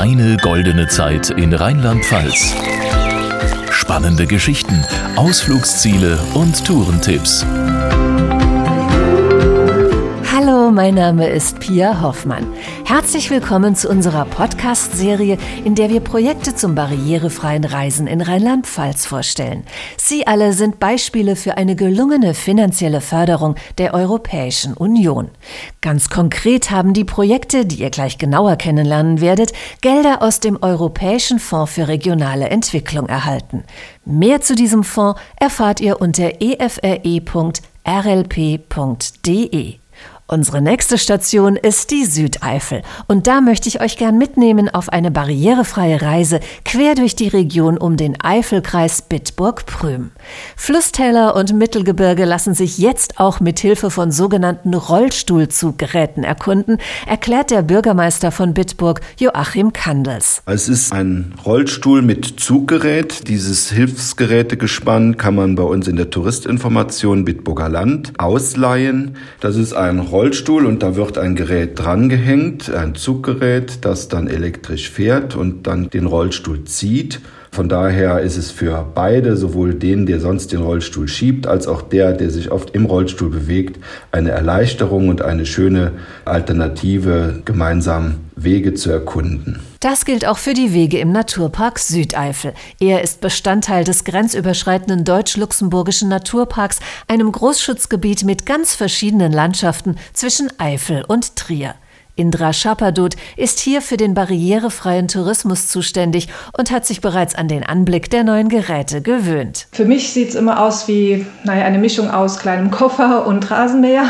Deine goldene Zeit in Rheinland-Pfalz. Spannende Geschichten, Ausflugsziele und Tourentipps. Mein Name ist Pia Hoffmann. Herzlich willkommen zu unserer Podcast-Serie, in der wir Projekte zum barrierefreien Reisen in Rheinland-Pfalz vorstellen. Sie alle sind Beispiele für eine gelungene finanzielle Förderung der Europäischen Union. Ganz konkret haben die Projekte, die ihr gleich genauer kennenlernen werdet, Gelder aus dem Europäischen Fonds für regionale Entwicklung erhalten. Mehr zu diesem Fonds erfahrt ihr unter efre.rlp.de. Unsere nächste Station ist die Südeifel und da möchte ich euch gern mitnehmen auf eine barrierefreie Reise quer durch die Region um den Eifelkreis Bitburg-Prüm. Flusstäler und Mittelgebirge lassen sich jetzt auch mit Hilfe von sogenannten Rollstuhlzuggeräten erkunden, erklärt der Bürgermeister von Bitburg Joachim Kandels. Es ist ein Rollstuhl mit Zuggerät. Dieses Hilfsgerätegespann kann man bei uns in der Touristinformation Bitburger Land ausleihen. Das ist ein Rollstuhl und da wird ein Gerät drangehängt, ein Zuggerät, das dann elektrisch fährt und dann den Rollstuhl zieht. Von daher ist es für beide, sowohl den, der sonst den Rollstuhl schiebt, als auch der, der sich oft im Rollstuhl bewegt, eine Erleichterung und eine schöne Alternative, gemeinsam Wege zu erkunden. Das gilt auch für die Wege im Naturpark Südeifel. Er ist Bestandteil des grenzüberschreitenden deutsch-luxemburgischen Naturparks, einem Großschutzgebiet mit ganz verschiedenen Landschaften zwischen Eifel und Trier. Indra Schappadut ist hier für den barrierefreien Tourismus zuständig und hat sich bereits an den Anblick der neuen Geräte gewöhnt. Für mich sieht es immer aus wie naja, eine Mischung aus kleinem Koffer und Rasenmäher.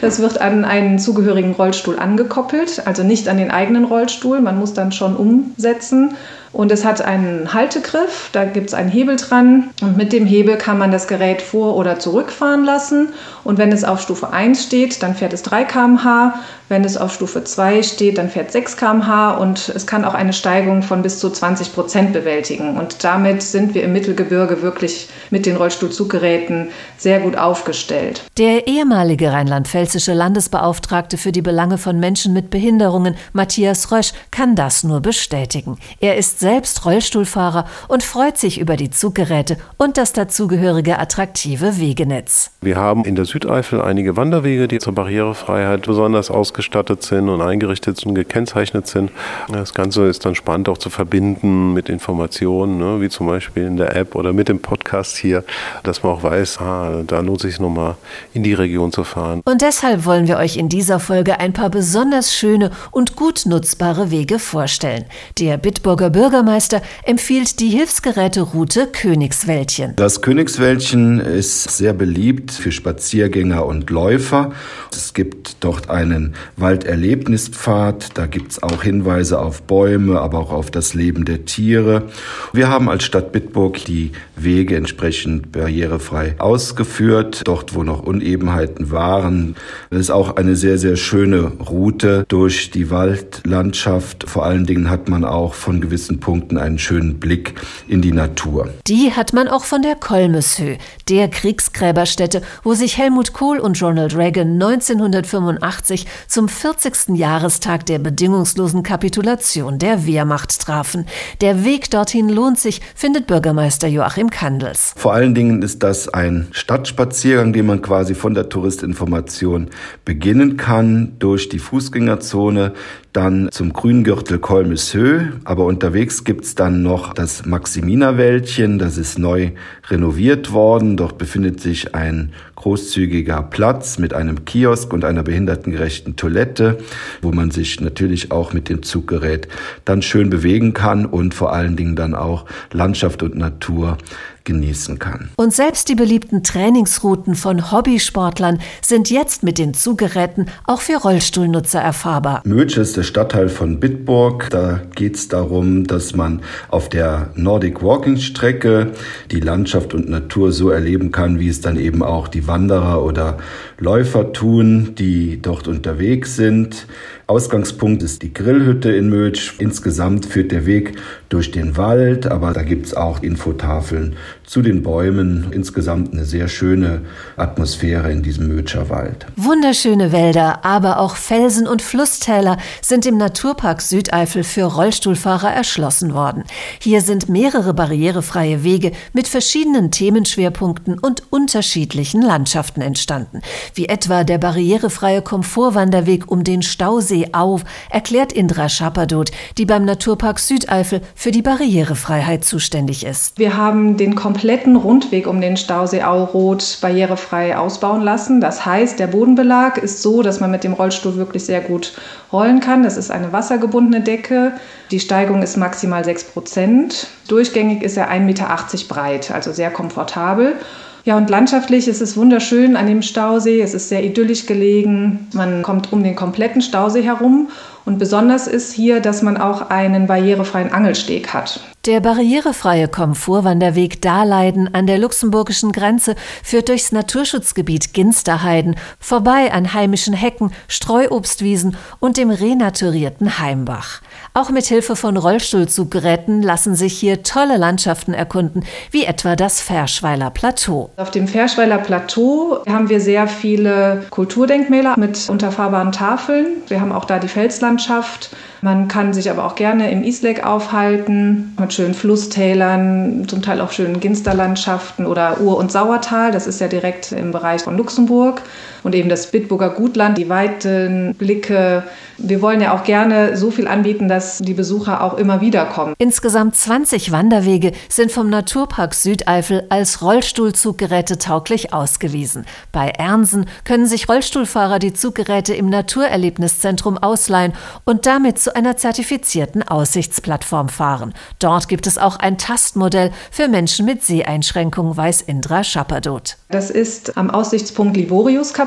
Das wird an einen zugehörigen Rollstuhl angekoppelt, also nicht an den eigenen Rollstuhl. Man muss dann schon umsetzen. Und es hat einen Haltegriff, da gibt es einen Hebel dran und mit dem Hebel kann man das Gerät vor- oder zurückfahren lassen. Und wenn es auf Stufe 1 steht, dann fährt es 3 km/h. Wenn es auf Stufe 2 steht, dann fährt 6 km/h und es kann auch eine Steigung von bis zu 20 Prozent bewältigen. Und damit sind wir im Mittelgebirge wirklich mit den Rollstuhlzuggeräten sehr gut aufgestellt. Der ehemalige rheinland-pfälzische Landesbeauftragte für die Belange von Menschen mit Behinderungen, Matthias Rösch, kann das nur bestätigen. Er ist selbst Rollstuhlfahrer und freut sich über die Zuggeräte und das dazugehörige attraktive Wegenetz. Wir haben in der Südeifel einige Wanderwege, die zur Barrierefreiheit besonders aus ausgestattet sind und eingerichtet und gekennzeichnet sind. Das Ganze ist dann spannend auch zu verbinden mit Informationen, ne, wie zum Beispiel in der App oder mit dem Podcast hier, dass man auch weiß, ah, da lohnt sich nochmal in die Region zu fahren. Und deshalb wollen wir euch in dieser Folge ein paar besonders schöne und gut nutzbare Wege vorstellen. Der Bitburger Bürgermeister empfiehlt die Hilfsgeräteroute Königswäldchen. Das Königswäldchen ist sehr beliebt für Spaziergänger und Läufer. Es gibt dort einen Walderlebnispfad. Da gibt es auch Hinweise auf Bäume, aber auch auf das Leben der Tiere. Wir haben als Stadt Bitburg die Wege entsprechend barrierefrei ausgeführt, dort wo noch Unebenheiten waren. Es ist auch eine sehr, sehr schöne Route durch die Waldlandschaft. Vor allen Dingen hat man auch von gewissen Punkten einen schönen Blick in die Natur. Die hat man auch von der Kolmeshöhe, der Kriegsgräberstätte, wo sich Helmut Kohl und Ronald Reagan 1985 zum 40. Jahrestag der bedingungslosen Kapitulation der Wehrmacht trafen. Der Weg dorthin lohnt sich, findet Bürgermeister Joachim Kandels. Vor allen Dingen ist das ein Stadtspaziergang, den man quasi von der Touristinformation beginnen kann, durch die Fußgängerzone, dann zum Grüngürtel Kolmeshöhe. Aber unterwegs gibt's dann noch das Maximina-Wäldchen, das ist neu renoviert worden. Dort befindet sich ein großzügiger Platz mit einem Kiosk und einer behindertengerechten Toilette, wo man sich natürlich auch mit dem Zuggerät dann schön bewegen kann und vor allen Dingen dann auch Landschaft und Natur genießen kann. Und selbst die beliebten Trainingsrouten von Hobbysportlern sind jetzt mit den Zuggeräten auch für Rollstuhlnutzer erfahrbar. Mötsch ist der Stadtteil von Bitburg. Da geht es darum, dass man auf der Nordic Walking Strecke die Landschaft und Natur so erleben kann, wie es dann eben auch die Wanderer oder Läufer tun, die dort unterwegs sind. Ausgangspunkt ist die Grillhütte in Mötsch. Insgesamt führt der Weg durch den Wald, aber da gibt es auch Infotafeln zu den Bäumen. Insgesamt eine sehr schöne Atmosphäre in diesem Mötscher Wald. Wunderschöne Wälder, aber auch Felsen und Flusstäler sind im Naturpark Südeifel für Rollstuhlfahrer erschlossen worden. Hier sind mehrere barrierefreie Wege mit verschiedenen Themenschwerpunkten und unterschiedlichen Landschaften entstanden, wie etwa der barrierefreie Komfortwanderweg um den Stausee Au, erklärt Indra Schappadot, die beim Naturpark Südeifel für die Barrierefreiheit zuständig ist. Wir haben den kompletten Rundweg um den Stausee Auroth barrierefrei ausbauen lassen. Das heißt, der Bodenbelag ist so, dass man mit dem Rollstuhl wirklich sehr gut rollen kann. Das ist eine wassergebundene Decke. Die Steigung ist maximal 6 Prozent. Durchgängig ist er 1,80 Meter breit, also sehr komfortabel. Ja, und landschaftlich ist es wunderschön an dem Stausee. Es ist sehr idyllisch gelegen. Man kommt um den kompletten Stausee herum. Und besonders ist hier, dass man auch einen barrierefreien Angelsteg hat. Der barrierefreie Komfortwanderweg Dahleiden an der luxemburgischen Grenze führt durchs Naturschutzgebiet Ginsterheiden vorbei an heimischen Hecken, Streuobstwiesen und dem renaturierten Heimbach. Auch mit Hilfe von Rollstuhlzuggeräten lassen sich hier tolle Landschaften erkunden, wie etwa das Verschweiler Plateau. Auf dem Verschweiler Plateau haben wir sehr viele Kulturdenkmäler mit unterfahrbaren Tafeln. Wir haben auch da die Felslandschaft. Man kann sich aber auch gerne im Isleck aufhalten, mit schönen Flusstälern, zum Teil auch schönen Ginsterlandschaften oder Ur- und Sauertal. Das ist ja direkt im Bereich von Luxemburg. Und eben das Bitburger Gutland, die weiten Blicke. Wir wollen ja auch gerne so viel anbieten, dass die Besucher auch immer wieder kommen. Insgesamt 20 Wanderwege sind vom Naturpark Südeifel als Rollstuhlzuggeräte tauglich ausgewiesen. Bei Ernsen können sich Rollstuhlfahrer die Zuggeräte im Naturerlebniszentrum ausleihen und damit zu einer zertifizierten Aussichtsplattform fahren. Dort gibt es auch ein Tastmodell für Menschen mit Seheinschränkungen, weiß Indra Schappadot. Das ist am Aussichtspunkt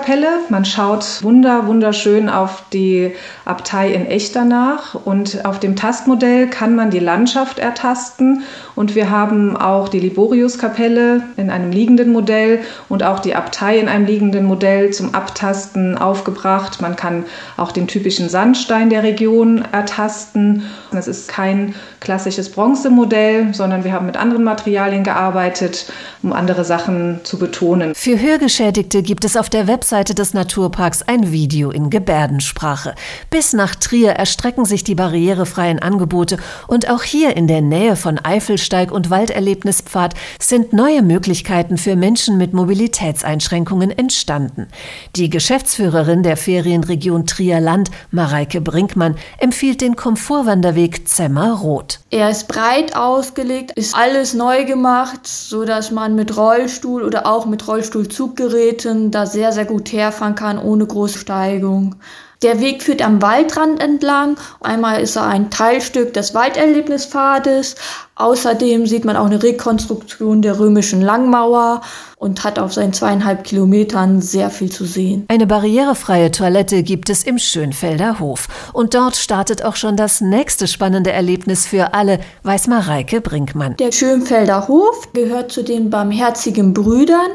Liboriuskapelle. Man schaut wunder, wunderschön auf die Abtei in Echternach und auf dem Tastmodell kann man die Landschaft ertasten und wir haben auch die Liboriuskapelle in einem liegenden Modell und auch die Abtei in einem liegenden Modell zum Abtasten aufgebracht. Man kann auch den typischen Sandstein der Region ertasten. Das ist kein klassisches Bronzemodell, sondern wir haben mit anderen Materialien gearbeitet, um andere Sachen zu betonen. Für Hörgeschädigte gibt es auf der Webseite des Naturparks ein Video in Gebärdensprache. Bis nach Trier erstrecken sich die barrierefreien Angebote und auch hier in der Nähe von Eifelsteig und Walderlebnispfad sind neue Möglichkeiten für Menschen mit Mobilitätseinschränkungen entstanden. Die Geschäftsführerin der Ferienregion Trier-Land, Mareike Brinkmann, empfiehlt den Komfortwanderweg Zemmer Rot. Er ist breit ausgelegt, ist alles neu gemacht, so dass man mit Rollstuhl oder auch mit Rollstuhlzuggeräten da sehr, sehr gut herfahren kann, ohne große Steigung. Der Weg führt am Waldrand entlang. Einmal ist er ein Teilstück des Walderlebnispfades. Außerdem sieht man auch eine Rekonstruktion der römischen Langmauer und hat auf seinen zweieinhalb Kilometern sehr viel zu sehen. Eine barrierefreie Toilette gibt es im Schönfelder Hof. Und dort startet auch schon das nächste spannende Erlebnis für alle, weiß Mareike Brinkmann. Der Schönfelder Hof gehört zu den Barmherzigen Brüdern.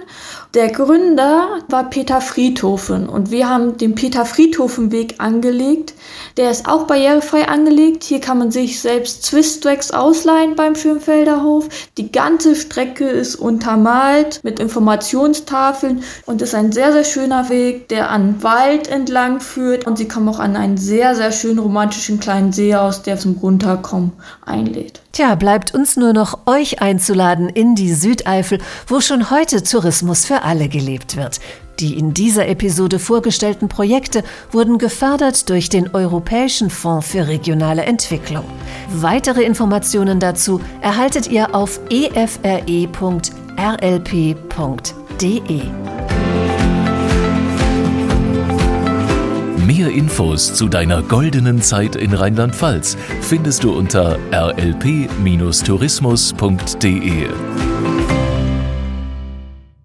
Der Gründer war Peter Friedhofen und wir haben den Peter Friedhofen Weg angelegt. Der ist auch barrierefrei angelegt. Hier kann man sich selbst Twisttracks ausleihen beim Schönfelder. Die ganze Strecke ist untermalt mit Informationstafeln und ist ein sehr, sehr schöner Weg, der an Wald entlang führt. Und Sie kommen auch an einen sehr, sehr schönen romantischen kleinen See aus, der zum Runterkommen einlädt. Tja, bleibt uns nur noch euch einzuladen in die Südeifel, wo schon heute Tourismus für alle gelebt wird. Die in dieser Episode vorgestellten Projekte wurden gefördert durch den Europäischen Fonds für regionale Entwicklung. Weitere Informationen dazu erhaltet ihr auf efre.rlp.de. Mehr Infos zu deiner goldenen Zeit in Rheinland-Pfalz findest du unter rlp-tourismus.de.